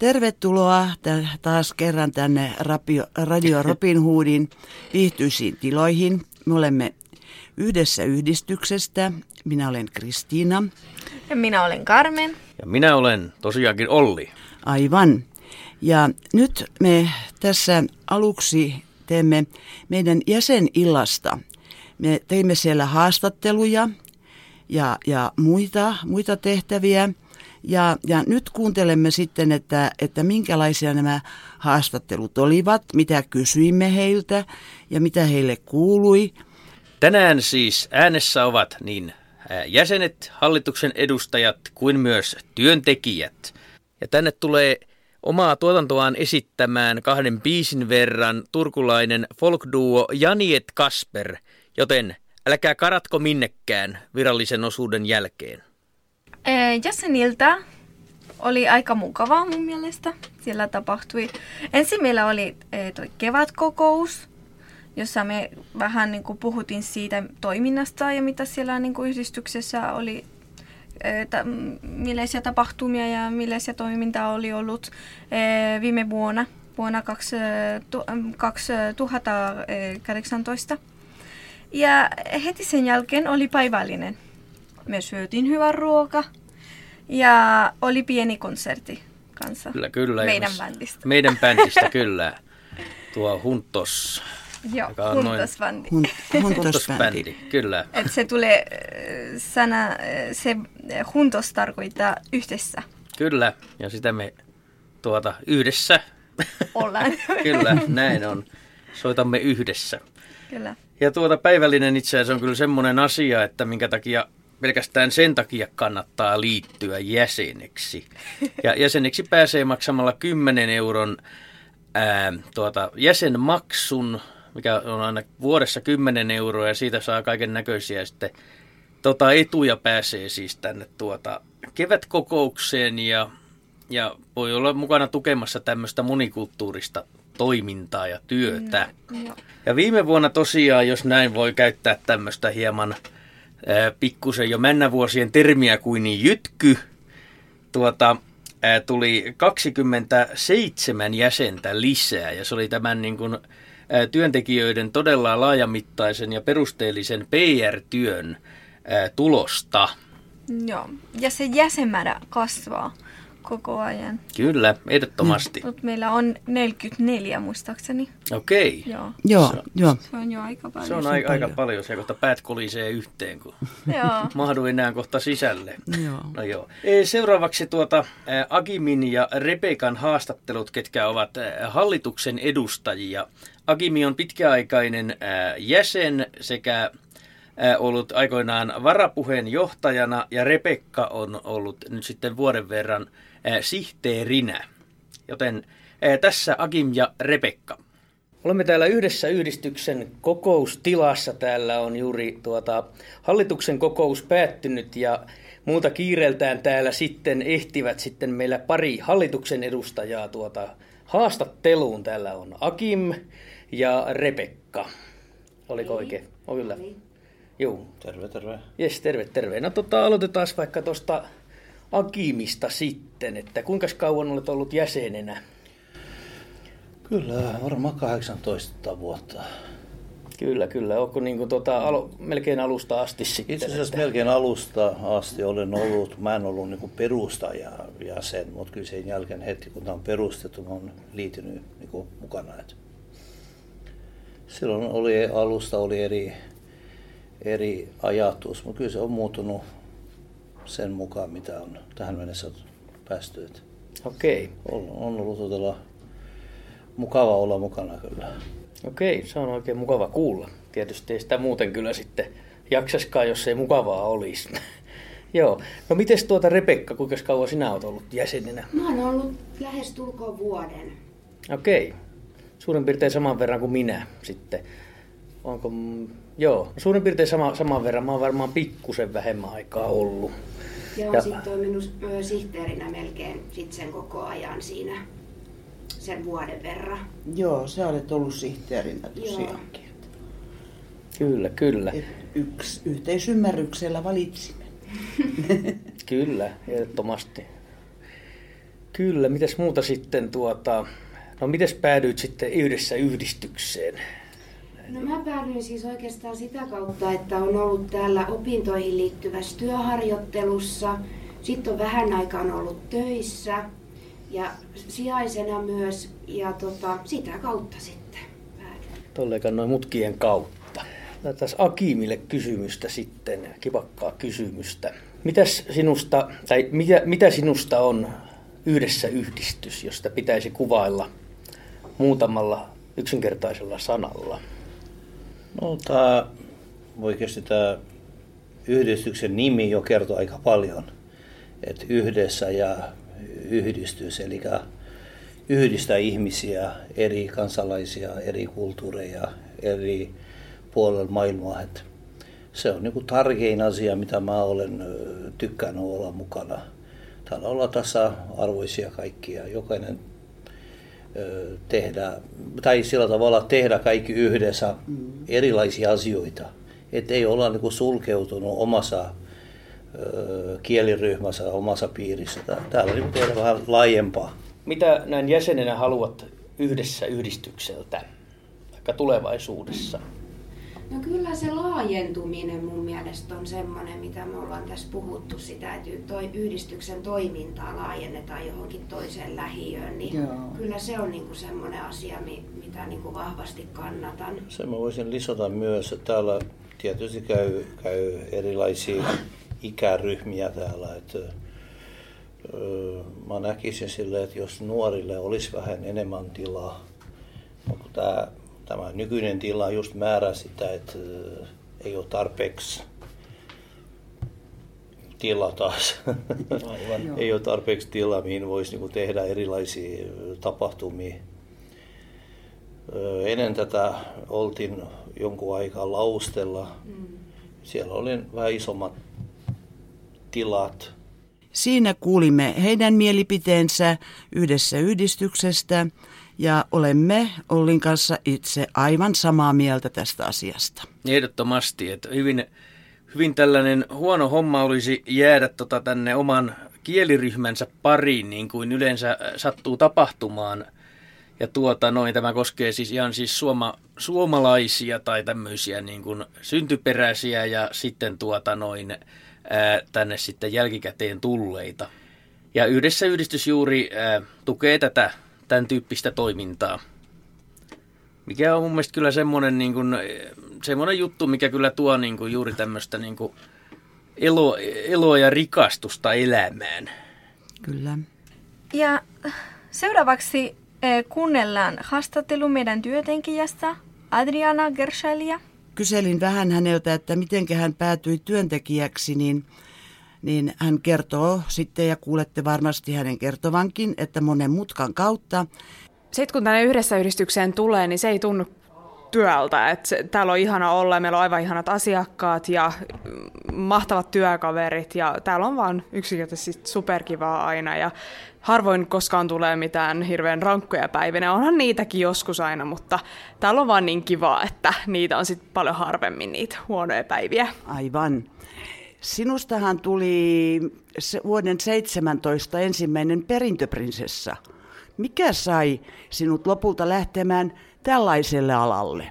Tervetuloa taas kerran tänne Radio Robin Hoodin viihtyisiin tiloihin. Me olemme yhdessä yhdistyksestä. Minä olen Kristiina. Ja minä olen Carmen. Ja minä olen tosiaankin Olli. Aivan. Ja nyt me tässä aluksi teemme meidän jäsenillasta. Me teimme siellä haastatteluja ja, ja muita, muita tehtäviä. Ja, ja nyt kuuntelemme sitten, että, että minkälaisia nämä haastattelut olivat, mitä kysyimme heiltä ja mitä heille kuului. Tänään siis äänessä ovat niin jäsenet, hallituksen edustajat kuin myös työntekijät. Ja tänne tulee omaa tuotantoaan esittämään kahden biisin verran turkulainen folkduo Janiet Kasper, joten älkää karatko minnekään virallisen osuuden jälkeen. Jäseniltä oli aika mukavaa mun mielestä. Siellä tapahtui. Ensin meillä oli toi kevätkokous, jossa me vähän niin kuin puhuttiin siitä toiminnasta ja mitä siellä niin kuin yhdistyksessä oli, että millaisia tapahtumia ja millaisia toimintaa oli ollut viime vuonna, vuonna 2018. Ja heti sen jälkeen oli päivällinen. Me syötiin hyvä ruoka ja oli pieni konsertti kanssa. Kyllä, kyllä. Meidän bändistä. Meidän bändistä, kyllä. Tuo Huntos Joo, huntosbändi. Huntosbändi, kyllä. Et se tulee sana, se huntos tarkoittaa yhdessä. Kyllä, ja sitä me tuota yhdessä ollaan. kyllä, näin on. Soitamme yhdessä. Kyllä. Ja tuota päivällinen itse asiassa on kyllä semmoinen asia, että minkä takia pelkästään sen takia kannattaa liittyä jäseneksi. Ja jäseneksi pääsee maksamalla 10 euron ää, tuota, jäsenmaksun mikä on aina vuodessa 10 euroa ja siitä saa kaiken näköisiä sitten tota, etuja pääsee siis tänne tuota, kevätkokoukseen ja, ja voi olla mukana tukemassa tämmöistä monikulttuurista toimintaa ja työtä. Mm, no, ja viime vuonna tosiaan, jos näin voi käyttää tämmöistä hieman ää, pikkusen jo männävuosien termiä kuin jytky, tuota, ää, tuli 27 jäsentä lisää ja se oli tämän niin kuin, työntekijöiden todella laajamittaisen ja perusteellisen PR-työn tulosta. Joo, ja se jäsenmäärä kasvaa koko ajan. Kyllä, ehdottomasti. Mutta meillä on 44 muistaakseni. Okei. Joo. Joo, se, joo. Se on jo aika paljon. Se on aika, aika paljon. Se kohta päät kolisee yhteen, kun joo. mahdu enää kohta sisälle. Joo. No joo. Seuraavaksi tuota Agimin ja Rebekan haastattelut, ketkä ovat hallituksen edustajia. Agimi on pitkäaikainen jäsen sekä ollut aikoinaan varapuheenjohtajana ja Rebekka on ollut nyt sitten vuoden verran sihteerinä. Joten tässä Agim ja Rebekka. Olemme täällä yhdessä yhdistyksen kokoustilassa. Täällä on juuri tuota, hallituksen kokous päättynyt ja muuta kiireeltään täällä sitten ehtivät sitten meillä pari hallituksen edustajaa tuota haastatteluun. Täällä on Akim ja Rebekka. Oliko Hei. oikein? On kyllä. Joo. Terve, terve. Jes, terve, terve. No tota, aloitetaan vaikka tuosta Akimista sitten, että kuinka kauan olet ollut jäsenenä? Kyllä, varmaan 18 vuotta. Kyllä, kyllä. Onko niin kuin tuota, alo, melkein alusta asti sitten? Itse asiassa että... melkein alusta asti olen ollut. Mä en ollut niin perustaja jäsen, mutta kyllä sen jälkeen heti kun tämä on perustettu, mä olen liitynyt niin mukana. Että silloin oli alusta oli eri, eri ajatus, mutta kyllä se on muuttunut sen mukaan, mitä on tähän mennessä päästy. Okei. On, on ollut todella mukava olla mukana kyllä. Okei, se on oikein mukava kuulla. Tietysti ei sitä muuten kyllä sitten jaksaskaan, jos ei mukavaa olisi. Joo. No mites tuota Rebekka, kuinka kauan sinä olet ollut jäsenenä? Mä oon ollut lähes tulkoon vuoden. Okei suurin piirtein saman verran kuin minä sitten. Onko, joo, suurin piirtein sama, saman verran. Mä oon varmaan pikkusen vähemmän aikaa ollut. Joo, ja sitten toiminut sihteerinä melkein sit sen koko ajan siinä sen vuoden verran. Joo, sä olet ollut sihteerinä tosiaankin. Kyllä, kyllä. yksi yhteisymmärryksellä valitsimme. kyllä, ehdottomasti. Kyllä, mitäs muuta sitten tuota, no mites päädyit sitten yhdessä yhdistykseen? No mä päädyin siis oikeastaan sitä kautta, että on ollut täällä opintoihin liittyvässä työharjoittelussa. Sitten on vähän aikaan ollut töissä ja sijaisena myös ja tota, sitä kautta sitten päädyin. Tolleekan noin mutkien kautta. Tässä Akimille kysymystä sitten, kivakkaa kysymystä. Mitäs sinusta, tai mitä, mitä sinusta on yhdessä yhdistys, josta pitäisi kuvailla muutamalla yksinkertaisella sanalla? No tämä oikeasti tämä yhdistyksen nimi jo kertoo aika paljon. Että yhdessä ja yhdistys, eli yhdistää ihmisiä, eri kansalaisia, eri kulttuureja, eri puolella maailmaa. Että se on niin tärkein asia, mitä mä olen tykkännyt olla mukana. Täällä olla tasa-arvoisia kaikkia. Jokainen tehdä, tai sillä tavalla tehdä kaikki yhdessä mm. erilaisia asioita. Että ei olla niin sulkeutunut omassa kieliryhmässä, omassa piirissä. Täällä niin tehdä vähän laajempaa. Mitä näin jäsenenä haluat yhdessä yhdistykseltä, vaikka tulevaisuudessa? No kyllä se laajentuminen mun mielestä on semmoinen, mitä me ollaan tässä puhuttu sitä, että toi yhdistyksen toimintaa laajennetaan johonkin toiseen lähiöön, niin Joo. kyllä se on niinku semmoinen asia, mitä niinku vahvasti kannatan. Se mä voisin lisätä myös, että täällä tietysti käy, käy erilaisia ikäryhmiä täällä, että mä näkisin sille, että jos nuorille olisi vähän enemmän tilaa, mutta tämä tämä nykyinen tila just määrää sitä, että äh, ei ole tarpeeksi tila taas. Aivan. ei ole tarpeeksi tila, mihin voisi niinku tehdä erilaisia äh, tapahtumia. Äh, ennen tätä oltiin jonkun aikaa laustella. Mm. Siellä oli vähän isommat tilat. Siinä kuulimme heidän mielipiteensä yhdessä yhdistyksestä ja olemme Ollin kanssa itse aivan samaa mieltä tästä asiasta. Ehdottomasti, että hyvin, hyvin tällainen huono homma olisi jäädä tota tänne oman kieliryhmänsä pariin, niin kuin yleensä sattuu tapahtumaan. Ja tuota, noin, tämä koskee siis ihan siis suoma, suomalaisia tai tämmöisiä niin kuin syntyperäisiä ja sitten tuota noin, ää, tänne sitten jälkikäteen tulleita. Ja yhdessä yhdistys juuri ää, tukee tätä tämän tyyppistä toimintaa. Mikä on mun mielestä kyllä semmoinen, niin kuin, semmoinen juttu, mikä kyllä tuo niin kuin, juuri tämmöistä niin kuin, elo, eloa ja rikastusta elämään. Kyllä. Ja seuraavaksi eh, kuunnellaan haastattelu meidän työtenkijästä Adriana Gershalia. Kyselin vähän häneltä, että miten hän päätyi työntekijäksi, niin niin hän kertoo sitten, ja kuulette varmasti hänen kertovankin, että monen mutkan kautta. Sitten kun tänne yhdessä yhdistykseen tulee, niin se ei tunnu työltä. Et se, täällä on ihana olla meillä on aivan ihanat asiakkaat ja mahtavat työkaverit ja täällä on vaan yksinkertaisesti superkivaa aina ja harvoin koskaan tulee mitään hirveän rankkoja päivinä. Onhan niitäkin joskus aina, mutta täällä on vaan niin kivaa, että niitä on sitten paljon harvemmin niitä huonoja päiviä. Aivan. Sinustahan tuli vuoden 17 ensimmäinen perintöprinsessa. Mikä sai sinut lopulta lähtemään tällaiselle alalle?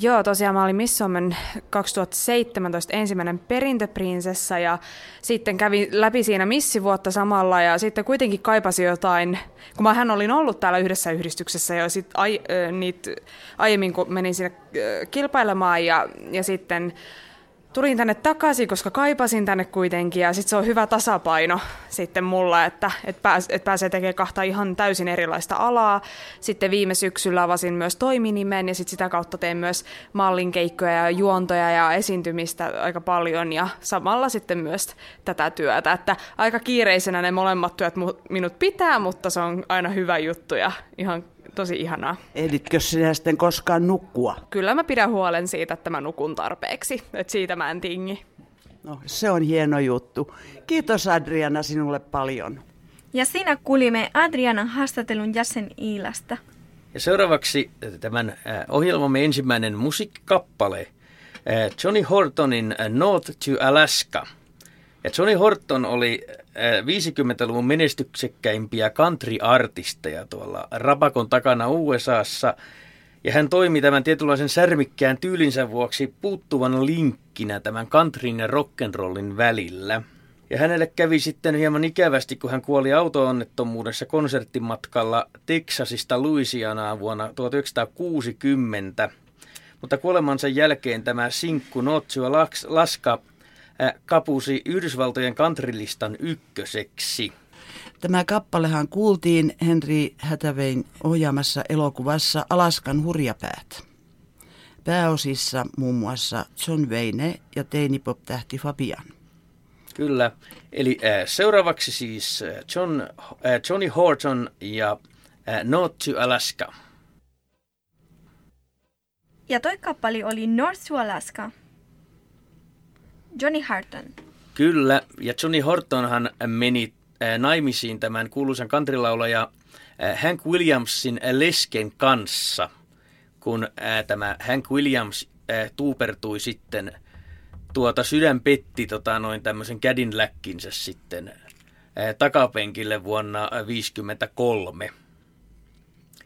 Joo, tosiaan mä olin Miss Suomen 2017 ensimmäinen perintöprinsessa ja sitten kävin läpi siinä missivuotta samalla ja sitten kuitenkin kaipasi jotain, kun mä hän olin ollut täällä yhdessä yhdistyksessä jo sit ai, niitä, aiemmin kun menin sinne kilpailemaan ja, ja sitten tulin tänne takaisin, koska kaipasin tänne kuitenkin ja sitten se on hyvä tasapaino sitten mulla, että et pääs, et pääsee tekemään kahta ihan täysin erilaista alaa. Sitten viime syksyllä avasin myös toiminimen ja sitten sitä kautta tein myös mallinkeikkoja ja juontoja ja esiintymistä aika paljon ja samalla sitten myös tätä työtä, että aika kiireisenä ne molemmat työt minut pitää, mutta se on aina hyvä juttu ja ihan tosi ihanaa. Ehditkö sinä sitten koskaan nukkua? Kyllä mä pidän huolen siitä, että mä nukun tarpeeksi. Että siitä mä en tingi. No, se on hieno juttu. Kiitos Adriana sinulle paljon. Ja siinä kuulimme Adrianan haastattelun jäsen Iilasta. Ja seuraavaksi tämän ohjelmamme ensimmäinen musiikkikappale. Johnny Hortonin North to Alaska. Ja Johnny Horton oli 50-luvun menestyksekkäimpiä country-artisteja tuolla Rapakon takana USAssa. Ja hän toimi tämän tietynlaisen särmikkään tyylinsä vuoksi puuttuvan linkkinä tämän countryn ja rock'n'rollin välillä. Ja hänelle kävi sitten hieman ikävästi, kun hän kuoli auto-onnettomuudessa konserttimatkalla Texasista Louisianaan vuonna 1960. Mutta kuolemansa jälkeen tämä sinkku Notsua Laska kapusi Yhdysvaltojen kantrilistan ykköseksi. Tämä kappalehan kuultiin Henry Hätävein ohjaamassa elokuvassa Alaskan hurjapäät. Pääosissa muun muassa John Wayne ja teinipop-tähti Fabian. Kyllä, eli äh, seuraavaksi siis John, äh, Johnny Horton ja äh, Not to Alaska. Ja toi kappali oli North to Alaska. Johnny Horton. Kyllä, ja Johnny Hortonhan meni äh, naimisiin tämän kuuluisan kantrilaulaja äh, Hank Williamsin lesken kanssa, kun äh, tämä Hank Williams tuupertui sitten tuota sydän petti tota, noin tämmöisen läkkinsä sitten takapenkille vuonna 1953.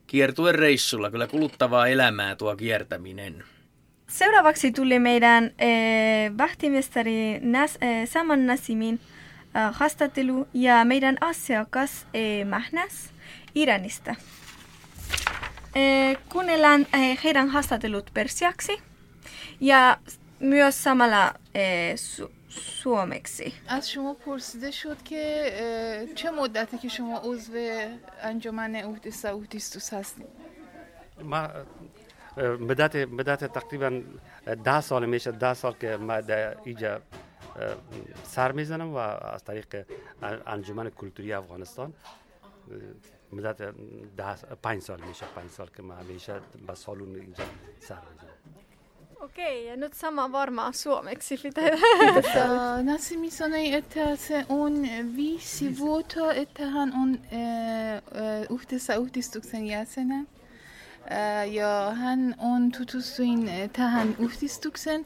Kiertuen reissulla, kyllä kuluttavaa elämää tuo kiertäminen. Seuraavaksi tuli meidän äh, vahtimestari Nas, äh, Saman Nasimin äh, haastattelu ja meidän asiakas äh, Mahnas Iranista. Äh, kuunnellaan äh, heidän haastattelut persiaksi ja myös samalla äh, su- suomeksi. از شما پرسیده شد که چه مدتی که شما عضو انجمن عهد سعودیستوس هستید؟ ما مدت مدت تقریبا ده سال میشه ده سال که ما در اینجا سر می‌زنم و از طریق انجمن کلتوری افغانستان مدت ده پنج سال میشه پنج سال که ما همیشه به سالون اینجا سر می‌زنم Okej, ja nyt sama varmaan suomeksi pitää. Nasimi sanoi, että se on viisi vuotta, että hän on yhdessä yhdistyksen jäsenen. یا هن اون توتوسوین تهن افتیستوکسن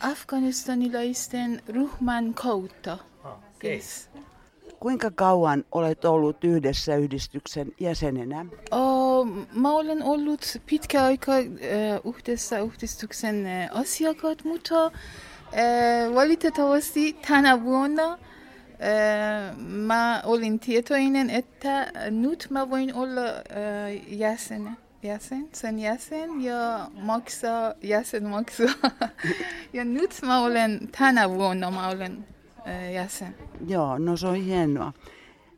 afganistanilaisten ruhman kautta. Yes. Kuinka kauan olet ollut yhdessä yhdistyksen jäsenenä? Oh, mä olen ollut pitkä aika uh, yhdessä yhdistyksen uh, asiakkaat, mutta uh, valitettavasti tänä vuonna uh, mä olin tietoinen, että nyt mä voin olla uh, jäsenä. jäsen, sen jäsen ja maksaa, jäsen maksaa. ja nyt mä olen, tänä vuonna mä olen äh, jäsen. Joo, no se on hienoa.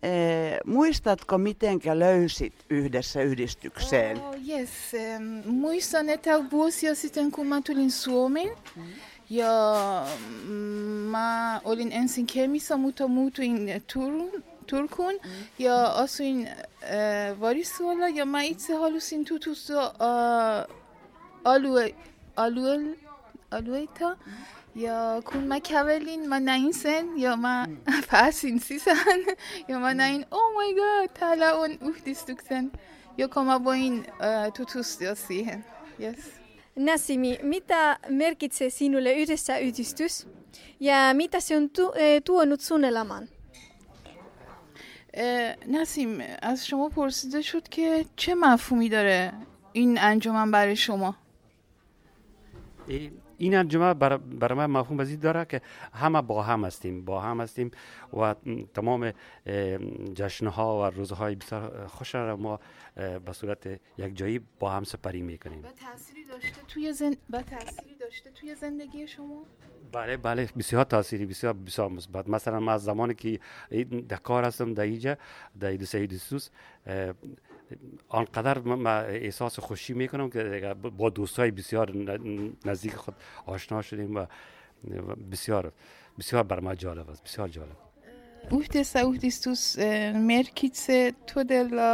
Eh, muistatko, mitenkä löysit yhdessä yhdistykseen? Oh, yes. Muistan, että vuosia sitten kun mä tulin Suomeen, mm. ja mm, mä olin ensin Kemissä, mutta muutuin Turun, Turkun mm. ja asuin äh, Varissuolla ja mä itse halusin tutustua alue, alue, alueita. Ja kun mä kävelin, mä näin sen ja mä mm. pääsin sisään ja mä näin, oh my god, täällä on yhdistyksen, joka mä voin äh, tutustua siihen. Yes. Nassimi, mitä merkitsee sinulle yhdessä yhdistys ja mitä se on tu- tuonut sun elämään? نسیم از شما پرسیده شد که چه مفهومی داره این انجمن برای شما؟ این انجمن برای من مفهوم وزید داره که همه با هم هستیم با هم هستیم و تمام جشنها و روزهای بسیار خوش را ما به صورت یک جایی با هم سپری می‌کنیم. و تأثیری داشته توی, زن... تأثیری داشته توی زندگی شما؟ بله بله بسیار تاثیری بسیار بسیار مثبت مثلا من از زمانی که در کار هستم در اینجا در دوسه دوستوس آنقدر من احساس خوشی می‌کنم که با دوستای بسیار نزدیک خود آشنا شدیم و بسیار بسیار بر ما جالب است بسیار جالب. Uhtesa uhtistus merkitse todella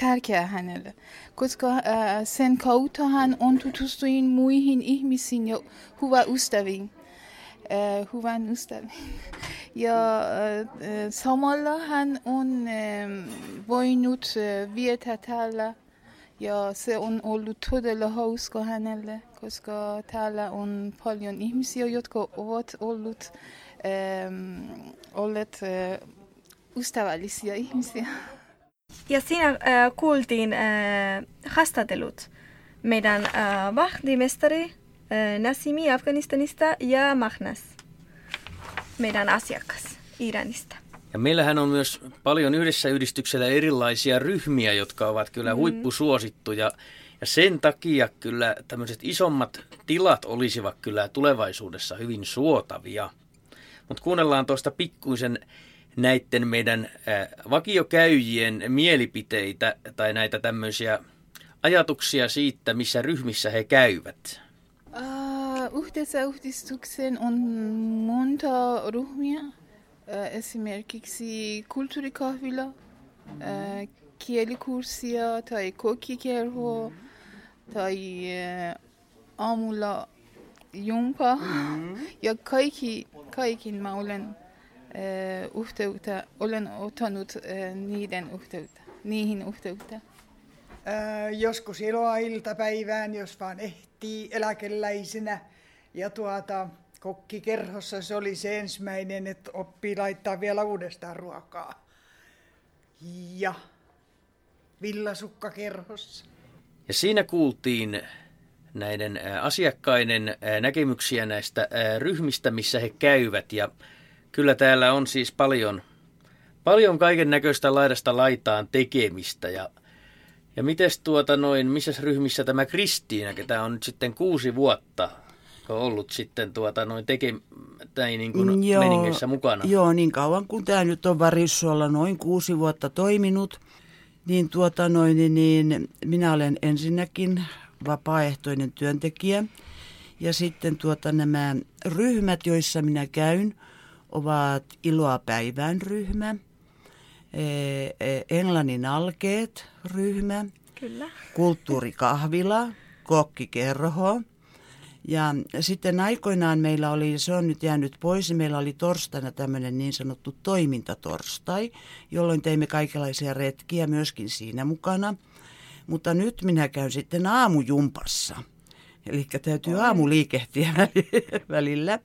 tärkeä hänelle, koska äh, sen kautta hän on tutustuin muihin ihmisiin ja hyvä ystäviin. Äh, hyvän ystäviin. Ja äh, samalla hän on äh, voinut äh, viettää täällä ja se on ollut todella hauska hänelle, koska täällä on paljon ihmisiä, jotka ovat ollut ähm, olleet äh, ystävällisiä ihmisiä. Ja siinä äh, kuultiin äh, haastattelut meidän äh, vahtimestari äh, Nasimi Afganistanista ja Mahnas, meidän asiakas Iranista. Ja meillähän on myös paljon yhdessä yhdistyksellä erilaisia ryhmiä, jotka ovat kyllä mm. huippusuosittuja. Ja sen takia kyllä tämmöiset isommat tilat olisivat kyllä tulevaisuudessa hyvin suotavia. Mutta kuunnellaan tuosta pikkuisen näiden meidän vakiokäyjien mielipiteitä tai näitä tämmöisiä ajatuksia siitä, missä ryhmissä he käyvät. Uh, yhteisöydistyksen on monta ryhmiä. Uh, esimerkiksi kulttuurikahvila, uh, kielikurssia tai kokkikerho tai uh, aamulla jumpa. Mm-hmm. Ja kaikki, kaikin mä olen yhteyttä, olen ottanut niiden yhteyttä, niihin yhteyttä. Ää, joskus iloa iltapäivään, jos vaan ehtii eläkeläisenä. Ja tuota, kokkikerhossa se oli se ensimmäinen, että oppii laittaa vielä uudestaan ruokaa. Ja villasukkakerhossa. Ja siinä kuultiin näiden asiakkaiden näkemyksiä näistä ryhmistä, missä he käyvät. Ja kyllä täällä on siis paljon, paljon kaiken näköistä laidasta laitaan tekemistä. Ja, ja mites tuota noin, missä ryhmissä tämä Kristiina, ketä on nyt sitten kuusi vuotta ollut sitten tuota noin teke, tai niin kuin joo, mukana? Joo, niin kauan kuin tämä nyt on Varissuolla noin kuusi vuotta toiminut, niin, tuota noin, niin, niin minä olen ensinnäkin vapaaehtoinen työntekijä. Ja sitten tuota nämä ryhmät, joissa minä käyn, ovat Iloa päivään ryhmä, e, e, Englannin alkeet ryhmä, Kyllä. kulttuurikahvila, kokkikerho. Ja sitten aikoinaan meillä oli, se on nyt jäänyt pois, meillä oli torstaina tämmöinen niin sanottu toimintatorstai, jolloin teimme kaikenlaisia retkiä myöskin siinä mukana. Mutta nyt minä käyn sitten aamujumpassa. Eli täytyy aamuliikehtiä välillä.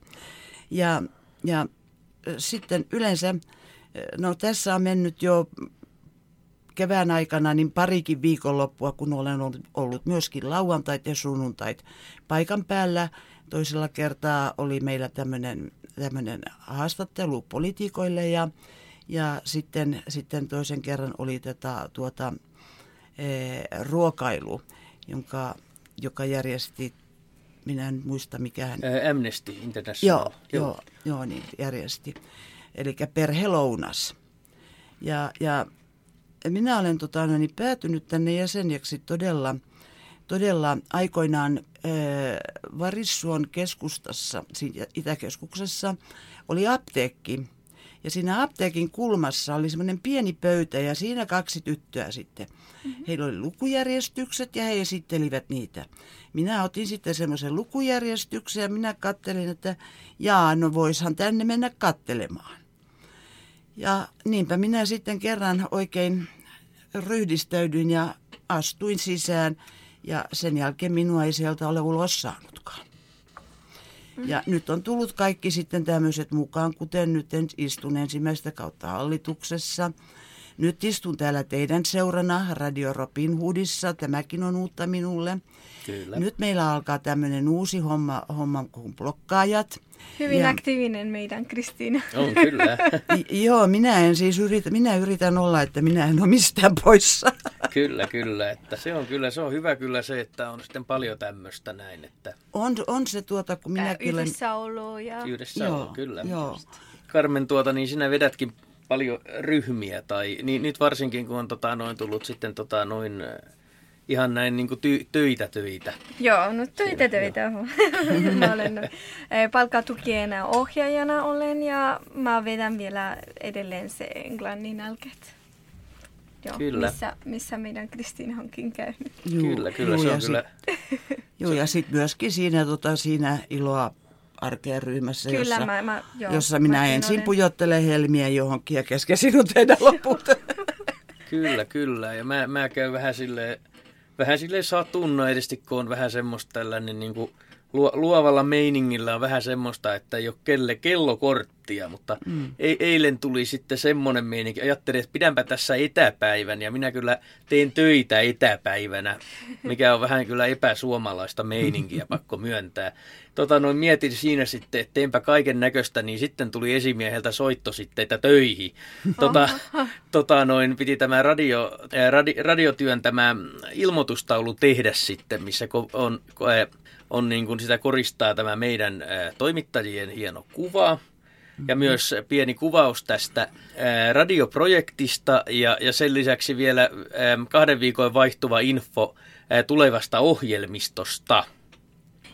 Ja, ja sitten yleensä, no tässä on mennyt jo kevään aikana niin parikin viikonloppua, kun olen ollut myöskin lauantait ja sunnuntait paikan päällä. Toisella kertaa oli meillä tämmöinen, haastattelu politiikoille ja, ja sitten, sitten toisen kerran oli tätä, tuota, e, ruokailu, jonka, joka järjesti minä en muista mikään. Amnesty International. Joo, joo. joo, joo niin järjesti. Eli perhelounas. Ja, ja minä olen tota, no, niin päätynyt tänne jäsenjäksi todella, todella aikoinaan äh, Varissuon keskustassa, Itäkeskuksessa, oli apteekki. Ja siinä apteekin kulmassa oli semmoinen pieni pöytä ja siinä kaksi tyttöä sitten. Mm-hmm. Heillä oli lukujärjestykset ja he esittelivät niitä. Minä otin sitten semmoisen lukujärjestyksen ja minä kattelin, että jaa, no voishan tänne mennä kattelemaan. Ja niinpä minä sitten kerran oikein ryhdistäydyin ja astuin sisään ja sen jälkeen minua ei sieltä ole ulos saanutkaan. Ja mm. nyt on tullut kaikki sitten tämmöiset mukaan, kuten nyt istun ensimmäistä kautta hallituksessa. Nyt istun täällä teidän seurana Radio Robin Hoodissa, tämäkin on uutta minulle. Kyllä. Nyt meillä alkaa tämmöinen uusi homma, homma kuin blokkaajat. Hyvin ja, aktiivinen meidän Kristiina. On kyllä. joo, minä en siis yritä, minä yritän olla, että minä en ole mistään poissa. kyllä, kyllä. Että se on kyllä, se on hyvä kyllä se, että on sitten paljon tämmöistä näin. Että... On, on se tuota, kun minä kyllä... Yhdessäolo ja... Yhdessäolo, kyllä. Joo. Carmen, tuota, niin sinä vedätkin paljon ryhmiä, tai niin, nyt varsinkin kun on tota, noin tullut sitten tota, noin ihan näin niin kuin ty- töitä töitä. Joo, no töitä töitä. mä olen eh, palkkatukien ohjaajana olen ja mä vedän vielä edelleen se englannin alkeet. Joo, kyllä. Missä, missä meidän Kristiina onkin käynyt. Juu, kyllä, kyllä, juu, se on kyllä. Joo, ja sitten myöskin siinä, tota, siinä iloa arkeen ryhmässä, Kyllä, jossa, mä, mä, joo, jossa minä ensin olen... pujottelen helmiä johonkin ja kesken sinut teidän loput. kyllä, kyllä. Ja mä, mä käyn vähän silleen vähän sille satunna edesti, kun on vähän semmoista tällainen niin kuin luovalla meiningillä on vähän semmoista, että ei ole kelle kellokortti minuuttia, mutta mm. e- eilen tuli sitten semmoinen meininki. Ajattelin, että pidänpä tässä etäpäivän ja minä kyllä teen töitä etäpäivänä, mikä on vähän kyllä epäsuomalaista meininkiä, pakko myöntää. Tota, noin mietin siinä sitten, että teenpä kaiken näköistä, niin sitten tuli esimieheltä soitto sitten, että töihin. Tota, tota, noin, piti tämä radio, radi, radiotyön tämä ilmoitustaulu tehdä sitten, missä on, on niin kuin sitä koristaa tämä meidän toimittajien hieno kuva ja myös pieni kuvaus tästä radioprojektista ja, ja sen lisäksi vielä kahden viikon vaihtuva info tulevasta ohjelmistosta.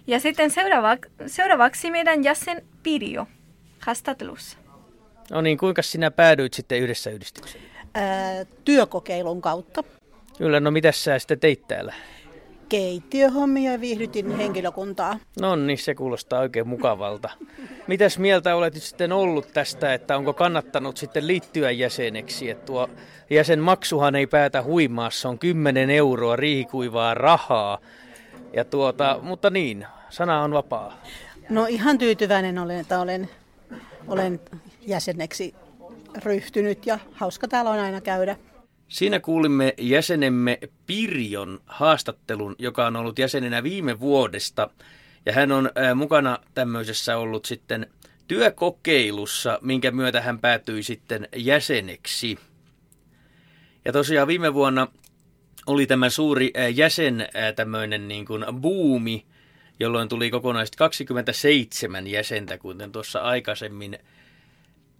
Ja sitten seuraavaksi, seuraavaksi meidän jäsen Pirjo haastattelussa. No niin, kuinka sinä päädyit sitten yhdessä yhdistykseen? Ää, työkokeilun kautta. Kyllä, no mitä sä sitten teit täällä? Keittiöhommia ja viihdytin henkilökuntaa. No niin, se kuulostaa oikein mukavalta. Mitäs mieltä olet sitten ollut tästä, että onko kannattanut sitten liittyä jäseneksi? Että tuo jäsenmaksuhan ei päätä huimaa, se on 10 euroa riihikuivaa rahaa. Ja tuota, mutta niin, sana on vapaa. No ihan tyytyväinen olen, että olen, olen jäseneksi ryhtynyt ja hauska täällä on aina käydä. Siinä kuulimme jäsenemme Pirjon haastattelun, joka on ollut jäsenenä viime vuodesta. Ja hän on mukana tämmöisessä ollut sitten työkokeilussa, minkä myötä hän päätyi sitten jäseneksi. Ja tosiaan viime vuonna oli tämä suuri jäsen tämmöinen niin kuin buumi, jolloin tuli kokonaisesti 27 jäsentä, kuten tuossa aikaisemmin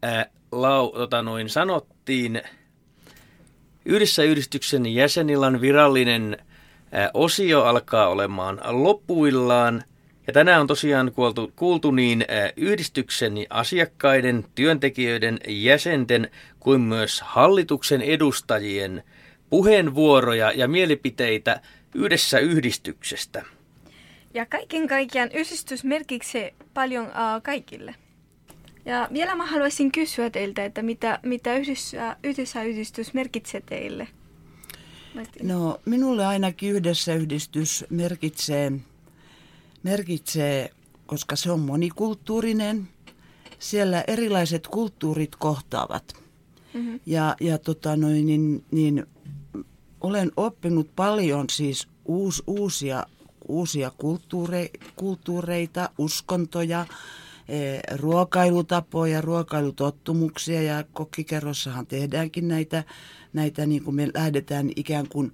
ää, lau, tota noin sanottiin. Yhdessä yhdistyksen jäsenillä virallinen osio alkaa olemaan loppuillaan. Ja tänään on tosiaan kuultu, kuultu niin yhdistyksen asiakkaiden, työntekijöiden, jäsenten kuin myös hallituksen edustajien puheenvuoroja ja mielipiteitä yhdessä yhdistyksestä. Ja kaiken kaikkiaan yhdistys merkitsee paljon uh, kaikille. Ja vielä mä haluaisin kysyä teiltä, että mitä, mitä yhdessä, yhdessä yhdistys merkitsee teille? No minulle ainakin yhdessä yhdistys merkitsee, merkitsee, koska se on monikulttuurinen, siellä erilaiset kulttuurit kohtaavat. Mm-hmm. Ja, ja tota noin, niin, niin olen oppinut paljon siis uus, uusia, uusia kulttuure, kulttuureita, uskontoja, ruokailutapoja, ruokailutottumuksia ja kokkikerrossahan tehdäänkin näitä, näitä niin kuin me lähdetään ikään kuin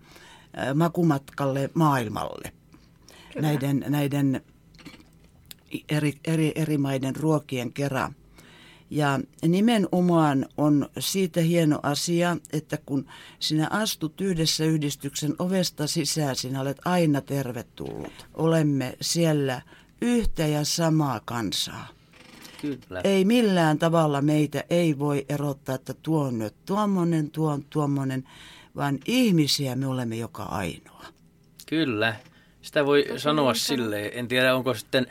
e, makumatkalle maailmalle. Näiden, näiden eri, eri, eri maiden ruokien kerran. Ja nimenomaan on siitä hieno asia, että kun sinä astut yhdessä yhdistyksen ovesta sisään, sinä olet aina tervetullut. Olemme siellä yhtä ja samaa kansaa. Kyllä. Ei millään tavalla meitä ei voi erottaa, että tuo on nyt tuommoinen, tuo on tuommoinen, vaan ihmisiä me olemme joka ainoa. Kyllä. Sitä voi sanoa silleen. En tiedä, onko sitten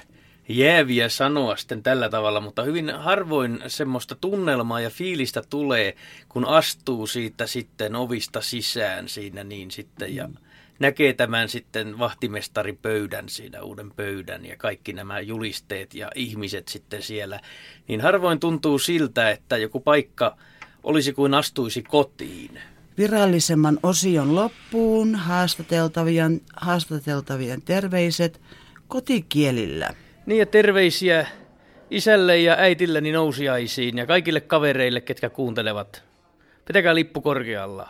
jääviä sanoa sitten tällä tavalla, mutta hyvin harvoin semmoista tunnelmaa ja fiilistä tulee, kun astuu siitä sitten ovista sisään siinä niin sitten ja näkee tämän sitten vahtimestaripöydän siinä, uuden pöydän ja kaikki nämä julisteet ja ihmiset sitten siellä, niin harvoin tuntuu siltä, että joku paikka olisi kuin astuisi kotiin. Virallisemman osion loppuun haastateltavien, haastateltavien terveiset kotikielillä. Niin ja terveisiä isälle ja äitilleni nousiaisiin ja kaikille kavereille, ketkä kuuntelevat. Pitäkää lippu korkealla.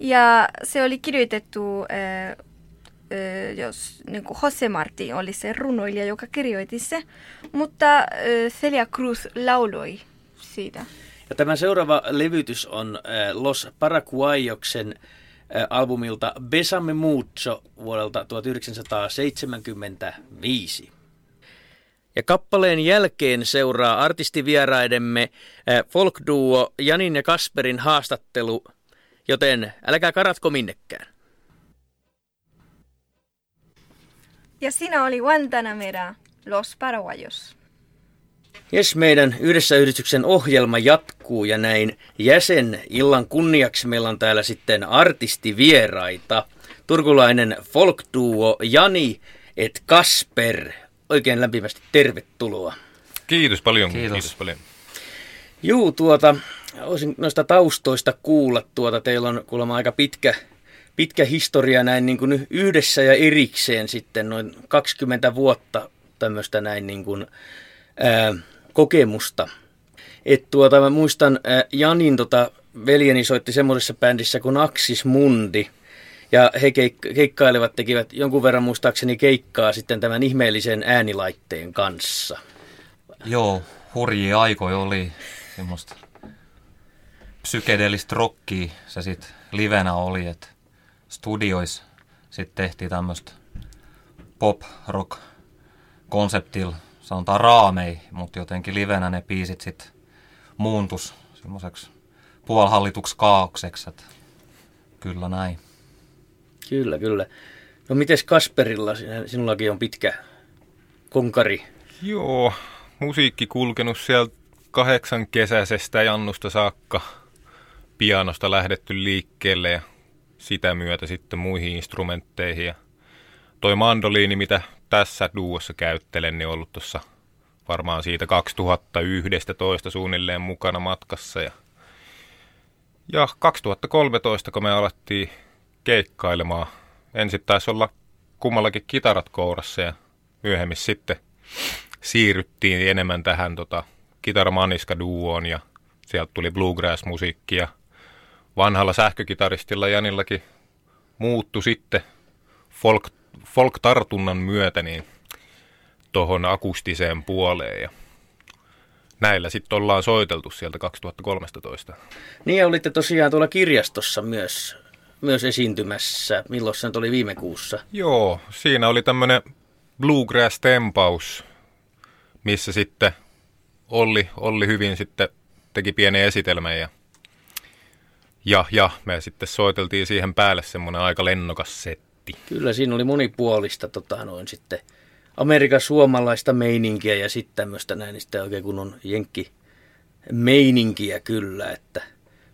Ja se oli kirjoitettu, äh, äh, jos niin kuin Jose Marti oli se runoilija, joka kirjoitti se, mutta äh, Celia Cruz lauloi siitä. Ja tämä seuraava levytys on äh, Los Paraguayoksen äh, albumilta Besame Mucho vuodelta 1975. Ja kappaleen jälkeen seuraa artistivieraidemme folkduo Janin ja Kasperin haastattelu, joten älkää karatko minnekään. Ja siinä oli Guantanamera, Los Paraguayos. Jes, meidän yhdessä yhdistyksen ohjelma jatkuu ja näin jäsen illan kunniaksi meillä on täällä sitten artistivieraita. Turkulainen folkduo Jani et Kasper. Oikein lämpimästi tervetuloa. Kiitos paljon. Kiitos, Kiitos paljon. Juu, tuota, olisin noista taustoista kuulla tuota. Teillä on kuulemma aika pitkä, pitkä historia näin niin kuin yhdessä ja erikseen sitten noin 20 vuotta tämmöistä näin niin kuin, ää, kokemusta. Et tuota, mä muistan ää, Janin tota, veljeni soitti semmoisessa bändissä kuin Axis Mundi. Ja he keik- keikkailevat, tekivät jonkun verran muistaakseni keikkaa sitten tämän ihmeellisen äänilaitteen kanssa. Joo, hurjia aikoja oli semmoista psykedeellistä rockia se sitten livenä oli, että studiois sitten tehtiin tämmöistä pop-rock konseptilla, sanotaan raamei, mutta jotenkin livenä ne biisit sitten muuntus semmoiseksi puolhallituksi kaaukseksi, että kyllä näin. Kyllä, kyllä. No mites Kasperilla, sinullakin on pitkä konkari? Joo, musiikki kulkenut sieltä kahdeksan kesäisestä jannusta saakka pianosta lähdetty liikkeelle ja sitä myötä sitten muihin instrumentteihin. Ja toi mandoliini, mitä tässä duossa käyttelen, niin on ollut tuossa varmaan siitä 2011 suunnilleen mukana matkassa. Ja, ja 2013, kun me alettiin keikkailemaan, ensin taisi olla kummallakin kitarat kourassa ja myöhemmin sitten siirryttiin enemmän tähän tota, kitaramaniska duoon ja sieltä tuli bluegrass-musiikki ja vanhalla sähkökitaristilla Janillakin muuttu sitten folk, folk-tartunnan myötä niin tuohon akustiseen puoleen ja näillä sitten ollaan soiteltu sieltä 2013. Niin ja olitte tosiaan tuolla kirjastossa myös, myös esiintymässä. Milloin se oli viime kuussa? Joo, siinä oli tämmöinen bluegrass-tempaus, missä sitten Olli, Olli hyvin sitten teki pienen esitelmän ja, ja, ja me sitten soiteltiin siihen päälle semmoinen aika lennokas setti. Kyllä, siinä oli monipuolista tota, noin sitten Amerikan suomalaista meininkiä ja sitten tämmöistä näin, niin sitten oikein kun on jenkki meininkiä kyllä, että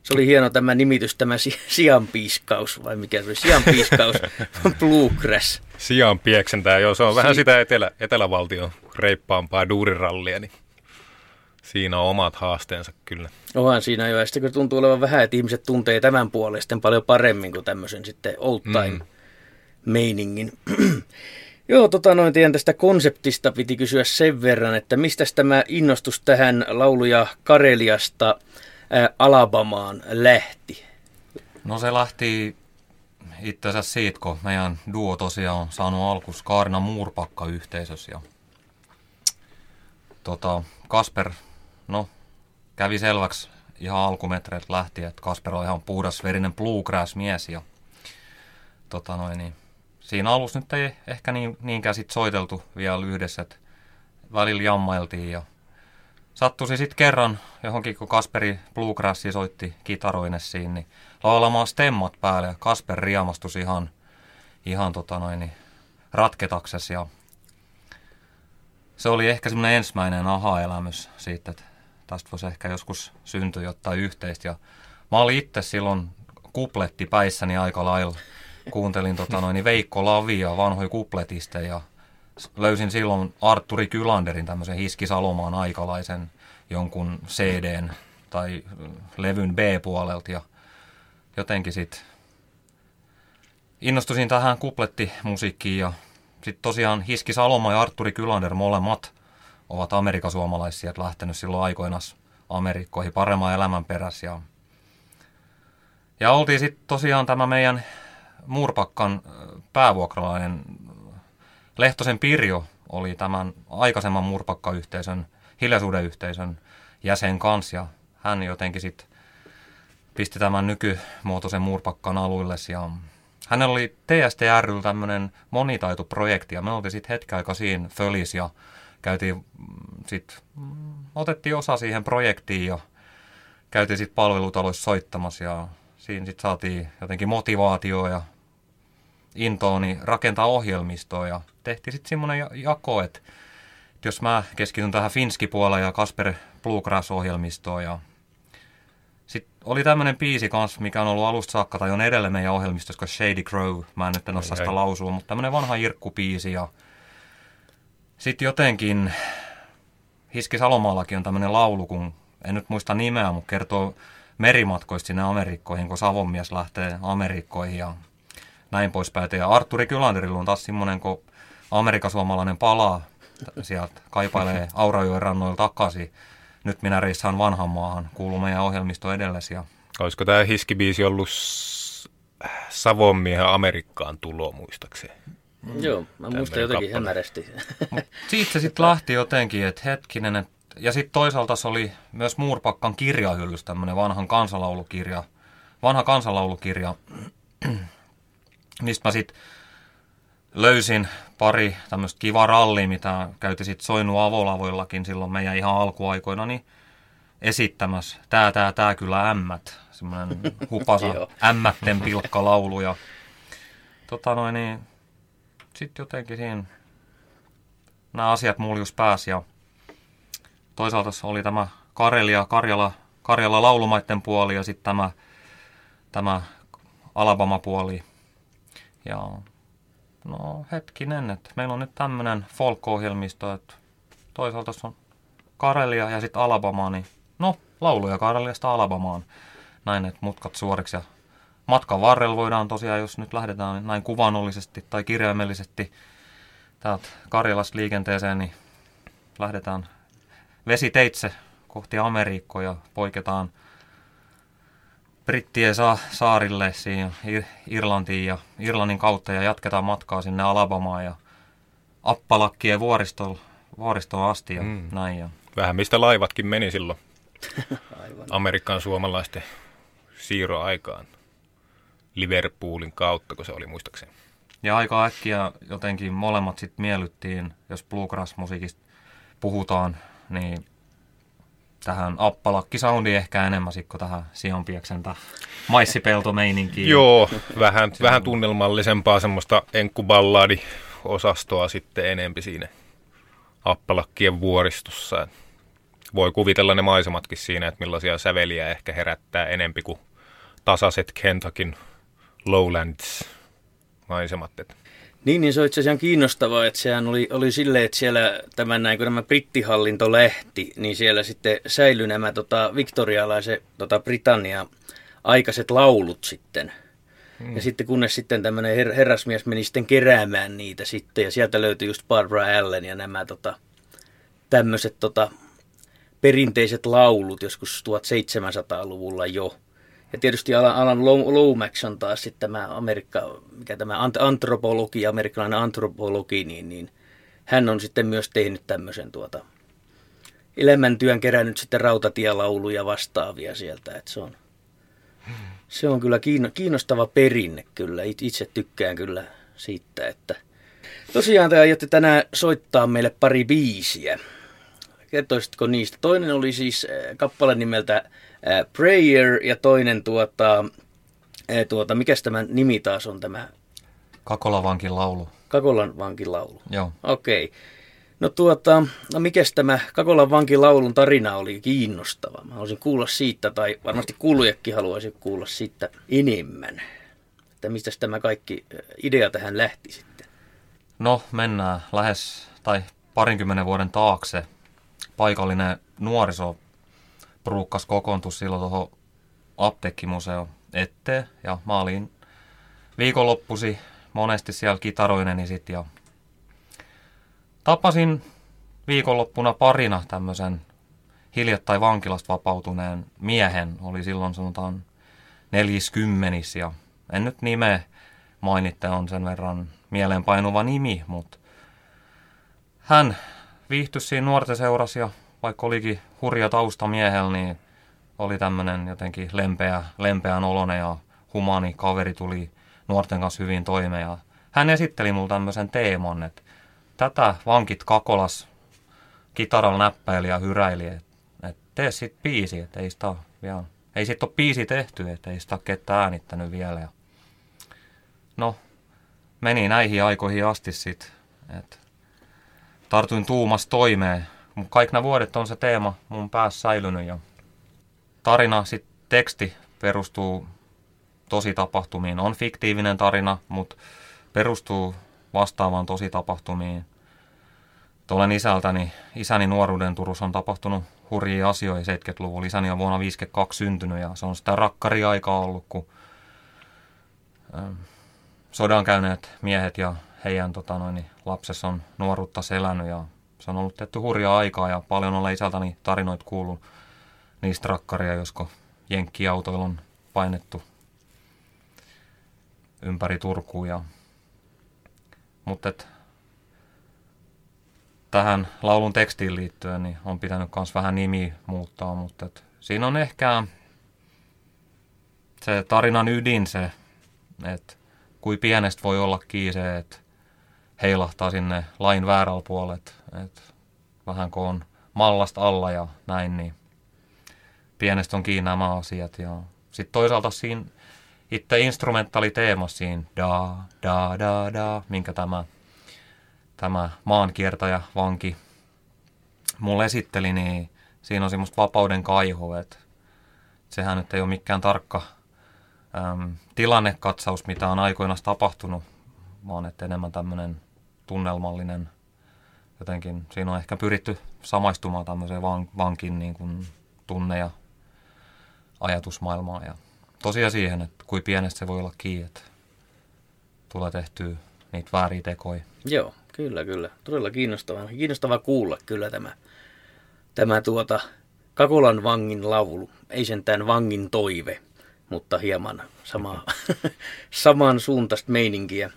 se oli hieno tämä nimitys, tämä sianpiiskaus, vai mikä se oli, sianpiiskaus, bluegrass. Sian pieksentää, joo, se on si- vähän sitä etelä, etelävaltion reippaampaa duurirallia, niin siinä on omat haasteensa kyllä. Onhan siinä jo, ja sitten kun tuntuu olevan vähän, että ihmiset tuntee tämän puolen sitten paljon paremmin kuin tämmöisen sitten old time mm. meiningin. Joo, tota noin teidän tästä konseptista piti kysyä sen verran, että mistä tämä innostus tähän lauluja Kareliasta ää, Alabamaan lähti? No se lähti itse asiassa siitä, kun meidän duo tosiaan on saanut alkus Kaarina Muurpakka-yhteisössä. Ja, tota, Kasper, no, kävi selväksi ihan alkumetreet lähti, että Kasper on ihan puhdasverinen bluegrass-mies. Ja, tota noin, niin, siinä alussa nyt ei ehkä niin, niinkään sit soiteltu vielä yhdessä, että välillä jammailtiin ja sattuisi sitten kerran johonkin, kun Kasperi Bluegrassi soitti kitaroine siinä, niin laulamaan stemmat päälle ja Kasper riamastui ihan, ihan tota noin, niin ja se oli ehkä semmoinen ensimmäinen aha-elämys siitä, että tästä voisi ehkä joskus syntyä jotain yhteistä. Ja mä olin itse silloin kupletti päissäni aika lailla. Kuuntelin tota noin, niin Veikko Lavia, vanhoja kupletista ja löysin silloin Arturi Kylanderin tämmöisen Hiski Salomaan aikalaisen jonkun CDn tai levyn B-puolelta ja jotenkin sitten innostusin tähän kuplettimusiikkiin ja sitten tosiaan Hiski Saloma ja Arturi Kylander molemmat ovat amerikasuomalaisia, että lähtenyt silloin aikoina Amerikkoihin paremman elämän perässä. Ja, ja oltiin sitten tosiaan tämä meidän Muurpakkan päävuokralainen Lehtosen Pirjo oli tämän aikaisemman Murpakka-yhteisön, hiljaisuuden yhteisön jäsen kanssa ja hän jotenkin sitten pisti tämän nykymuotoisen Muurpakkan aluille ja hänellä oli TST tämmöinen monitaitoprojekti ja me oltiin sitten hetken aika siinä fölis ja käytiin sitten, otettiin osa siihen projektiin ja käytiin sitten palvelutaloissa soittamassa ja siinä sitten saatiin jotenkin motivaatioa ja intoa niin rakentaa ohjelmistoa ja tehtiin sitten semmoinen jako, että jos mä keskityn tähän finski ja Kasper Bluegrass-ohjelmistoon ja sitten oli tämmöinen biisi kanssa, mikä on ollut alusta saakka tai on edelleen meidän ohjelmistossa, Shady Crow. Mä en nyt en osaa sitä lausua, mutta tämmöinen vanha irkkupiisi ja sitten jotenkin Hiski Salomaallakin on tämmöinen laulu, kun en nyt muista nimeä, mutta kertoo merimatkoista sinne Amerikkoihin, kun Savonmies lähtee Amerikkoihin ja näin poispäin. Ja Arturi Kylanderilla on taas semmoinen, kun amerikasuomalainen palaa sieltä, kaipailee Aurajoen rannoilla takaisin. Nyt minä reissaan vanhan maahan, kuuluu meidän ohjelmisto edellesi. Ja... Olisiko tämä hiskibiisi ollut Savonmiehen Amerikkaan tulo muistakseni? Mm. Joo, mä muistan jotenkin hämärästi. Siitä se sitten lähti jotenkin, että hetkinen, et, ja sitten toisaalta se oli myös Muurpakkan kirjahyllys, tämmöinen vanhan kansalaulukirja, vanha kansalaulukirja, mistä mä sitten löysin pari tämmöistä kivaa rallia, mitä käytiin sitten Soinu avolavoillakin silloin meidän ihan alkuaikoina, niin esittämässä Tää, tää, tää kyllä ämmät, semmoinen hupasa ämmätten pilkkalaulu ja tota noin, niin sitten jotenkin siinä nämä asiat muljus pääsi ja toisaalta oli tämä Karelia, Karjala, Karjala laulumaiden puoli ja sitten tämä, tämä Alabama-puoli. Ja no hetkinen, että meillä on nyt tämmöinen folk-ohjelmisto, että toisaalta on Karelia ja sitten Alabama, niin no lauluja Kareliasta Alabamaan. Näin, että mutkat suoriksi ja matkan varrella voidaan tosiaan, jos nyt lähdetään näin kuvannollisesti tai kirjaimellisesti täältä Karjalasta liikenteeseen, niin lähdetään vesiteitse kohti Amerikkoa ja poiketaan Brittien sa- saarille siinä Irlantiin ja Irlannin kautta ja jatketaan matkaa sinne Alabamaan ja Appalakkien vuoristoon, vuoristoon asti ja mm. näin. Ja. Vähän mistä laivatkin meni silloin Aivan. Amerikan suomalaisten siirroaikaan. Liverpoolin kautta, kun se oli muistaakseni. Ja aika äkkiä jotenkin molemmat sitten miellyttiin, jos bluegrass-musiikista puhutaan, niin tähän appalakkisoundiin ehkä enemmän kuin tähän Sionpieksen maissipeltomeininkiin. Joo, vähän, vähän tunnelmallisempaa semmoista enkkuballadi-osastoa sitten enempi siinä appalakkien vuoristossa. Voi kuvitella ne maisematkin siinä, että millaisia säveliä ehkä herättää enempi kuin tasaiset Kentakin Lowlands-maisemat. Niin, niin se on itse asiassa kiinnostavaa, että sehän oli, oli silleen, että siellä tämän näin, kun tämä brittihallinto lähti, niin siellä sitten säilyi nämä tota, viktorialaiset tota, Britannia aikaiset laulut sitten. Hmm. Ja sitten kunnes sitten tämmöinen her- herrasmies meni sitten keräämään niitä sitten, ja sieltä löytyi just Barbara Allen ja nämä tota, tämmöiset tota, perinteiset laulut joskus 1700-luvulla jo. Ja tietysti Alan Lomax on taas sitten tämä Amerikka, mikä tämä antropologi, amerikkalainen antropologi, niin, niin hän on sitten myös tehnyt tämmöisen tuota, elämäntyön kerännyt sitten rautatielauluja vastaavia sieltä, että se on, se on kyllä kiinnostava perinne kyllä, itse tykkään kyllä siitä, että tosiaan te aiotte tänään soittaa meille pari biisiä. Kertoisitko niistä? Toinen oli siis äh, kappale nimeltä äh, Prayer ja toinen tuota, äh, tuota, mikä tämä nimi taas on tämä? Kakolan vankin laulu. Kakolan vankin laulu. Joo. Okei. Okay. No tuota, no mikäs tämä Kakolan vankin laulun tarina oli kiinnostava? Mä haluaisin kuulla siitä, tai varmasti kuulujakin haluaisin kuulla siitä enemmän. Että mistä tämä kaikki idea tähän lähti sitten? No, mennään lähes, tai parinkymmenen vuoden taakse paikallinen nuoriso porukkas kokoontui silloin tuohon apteekkimuseo eteen. Ja mä olin viikonloppusi monesti siellä kitaroineni sit ja tapasin viikonloppuna parina tämmöisen hiljattain vankilasta vapautuneen miehen. Oli silloin sanotaan neljäskymmenis ja en nyt nimeä mainitte, on sen verran mieleenpainuva nimi, mutta hän viihtyi siinä nuorten seurassa ja vaikka olikin hurja tausta miehellä, niin oli tämmöinen jotenkin lempeä, lempeän olone ja humani kaveri tuli nuorten kanssa hyvin toimeen. Ja hän esitteli mulle tämmöisen teeman, että tätä vankit Kakolas kitaralla näppäili ja hyräili, että et tee sit biisi, että ei sitä vielä, ei sit ole biisi tehty, että ei sitä ketään äänittänyt vielä. Ja no, meni näihin aikoihin asti sit, että tartuin tuumas toimeen. Kaikki nämä vuodet on se teema mun päässä säilynyt ja tarina, sit teksti perustuu tosi tapahtumiin. On fiktiivinen tarina, mutta perustuu vastaavaan tosi tapahtumiin. Olen isältäni, isäni nuoruuden Turussa on tapahtunut hurjia asioita 70-luvulla. Isäni on vuonna 52 syntynyt ja se on sitä rakkariaikaa ollut, kun sodan käyneet miehet ja heidän tota noin, lapsessa on nuoruutta selännyt ja se on ollut tehty hurjaa aikaa ja paljon olen isältäni tarinoit kuullut niistä rakkaria, josko jenkkiautoilla on painettu ympäri Turkuun. Ja, mutta tähän laulun tekstiin liittyen niin on pitänyt myös vähän nimi muuttaa, mutta et, siinä on ehkä se tarinan ydin se, että kuin pienestä voi olla se, että heilahtaa sinne lain väärällä puolet, että vähän kun on mallasta alla ja näin, niin pienestä on kiinni nämä asiat. Ja sitten toisaalta siinä itse instrumentaaliteema siinä da, da, da, da, minkä tämä, tämä maankiertäjä vanki mulle esitteli, niin siinä on semmoista vapauden kaiho, että sehän nyt ei ole mikään tarkka äm, tilannekatsaus, mitä on aikoinaan tapahtunut, vaan että enemmän tämmöinen tunnelmallinen, jotenkin siinä on ehkä pyritty samaistumaan tämmöiseen van, vankin niin kuin tunne- ja ajatusmaailmaan ja tosiaan siihen, että kuin pienestä se voi olla kiinni, että tulee tehtyä niitä vääriä tekoja. Joo, kyllä, kyllä. Todella kiinnostavaa. Kiinnostava kuulla kyllä tämä, tämä tuota Kakolan vangin laulu. Ei sentään vangin toive, mutta hieman sama, saman suuntaista meininkiä.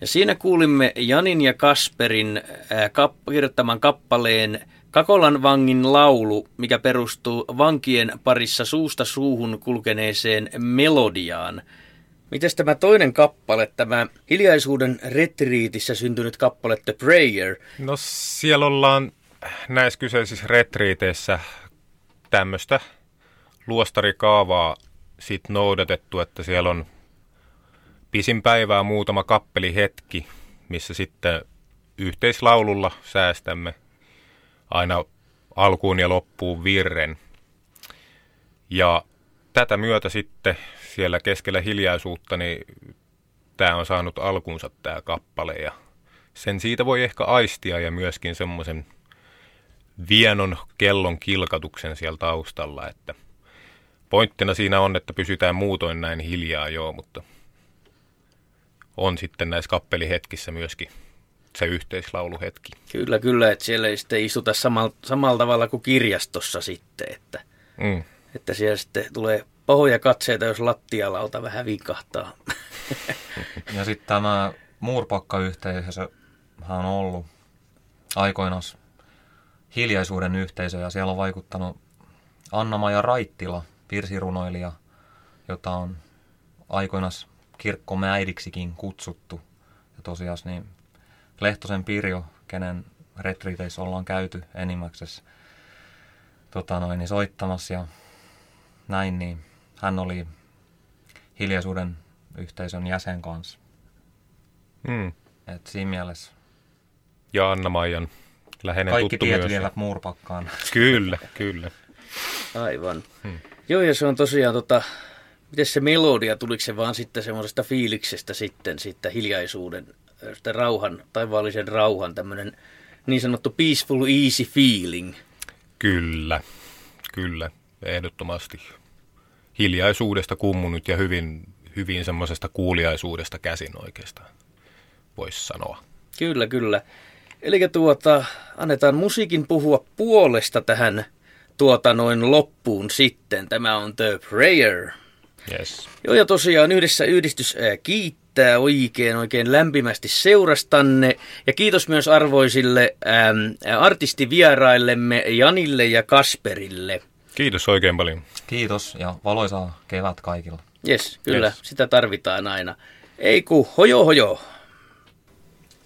Ja siinä kuulimme Janin ja Kasperin ää, kap- kirjoittaman kappaleen Kakolan vangin laulu, mikä perustuu vankien parissa suusta suuhun kulkeneeseen melodiaan. Miten tämä toinen kappale, tämä hiljaisuuden retriitissä syntynyt kappale The Prayer? No siellä ollaan näissä kyseisissä retriiteissä tämmöistä luostarikaavaa sit noudatettu, että siellä on pisin päivää muutama kappeli hetki, missä sitten yhteislaululla säästämme aina alkuun ja loppuun virren. Ja tätä myötä sitten siellä keskellä hiljaisuutta, niin tämä on saanut alkunsa tämä kappale ja sen siitä voi ehkä aistia ja myöskin semmoisen vienon kellon kilkatuksen siellä taustalla, että pointtina siinä on, että pysytään muutoin näin hiljaa joo, mutta on sitten näissä kappelihetkissä myöskin se yhteislauluhetki. Kyllä, kyllä, että siellä ei sitten istuta samalla, samalla tavalla kuin kirjastossa sitten, että, mm. että siellä sitten tulee pahoja katseita, jos lattialauta vähän vikahtaa. ja sitten tämä muurpakkayhteisö on ollut aikoinaan hiljaisuuden yhteisö ja siellä on vaikuttanut Anna-Maja Raittila, virsirunoilija, jota on aikoinaan kirkkomme äidiksikin kutsuttu. Ja tosiaan niin Lehtosen Pirjo, kenen retriiteissä ollaan käyty enimmäksessä tota noin, niin soittamassa ja näin, niin hän oli hiljaisuuden yhteisön jäsen kanssa. Mm. Et siinä mielessä. Ja Anna-Maijan läheinen Kaikki tuttu tiet myös. vievät muurpakkaan. Kyllä, kyllä. Aivan. Hmm. Joo, ja se on tosiaan tota, miten se melodia, tuliko se vaan sitten semmoisesta fiiliksestä sitten, sitten hiljaisuuden, sitten rauhan, taivaallisen rauhan, tämmöinen niin sanottu peaceful easy feeling. Kyllä, kyllä, ehdottomasti. Hiljaisuudesta kummunut ja hyvin, hyvin semmoisesta kuuliaisuudesta käsin oikeastaan, voisi sanoa. Kyllä, kyllä. Eli tuota, annetaan musiikin puhua puolesta tähän tuota noin loppuun sitten. Tämä on The Prayer. Yes. Joo, ja tosiaan yhdessä yhdistys ää, kiittää oikein, oikein lämpimästi seurastanne. Ja kiitos myös arvoisille ää, artistivieraillemme Janille ja Kasperille. Kiitos oikein paljon. Kiitos ja valoisaa kevät kaikilla. Yes, kyllä, yes. sitä tarvitaan aina. Ei ku, hojo hojo.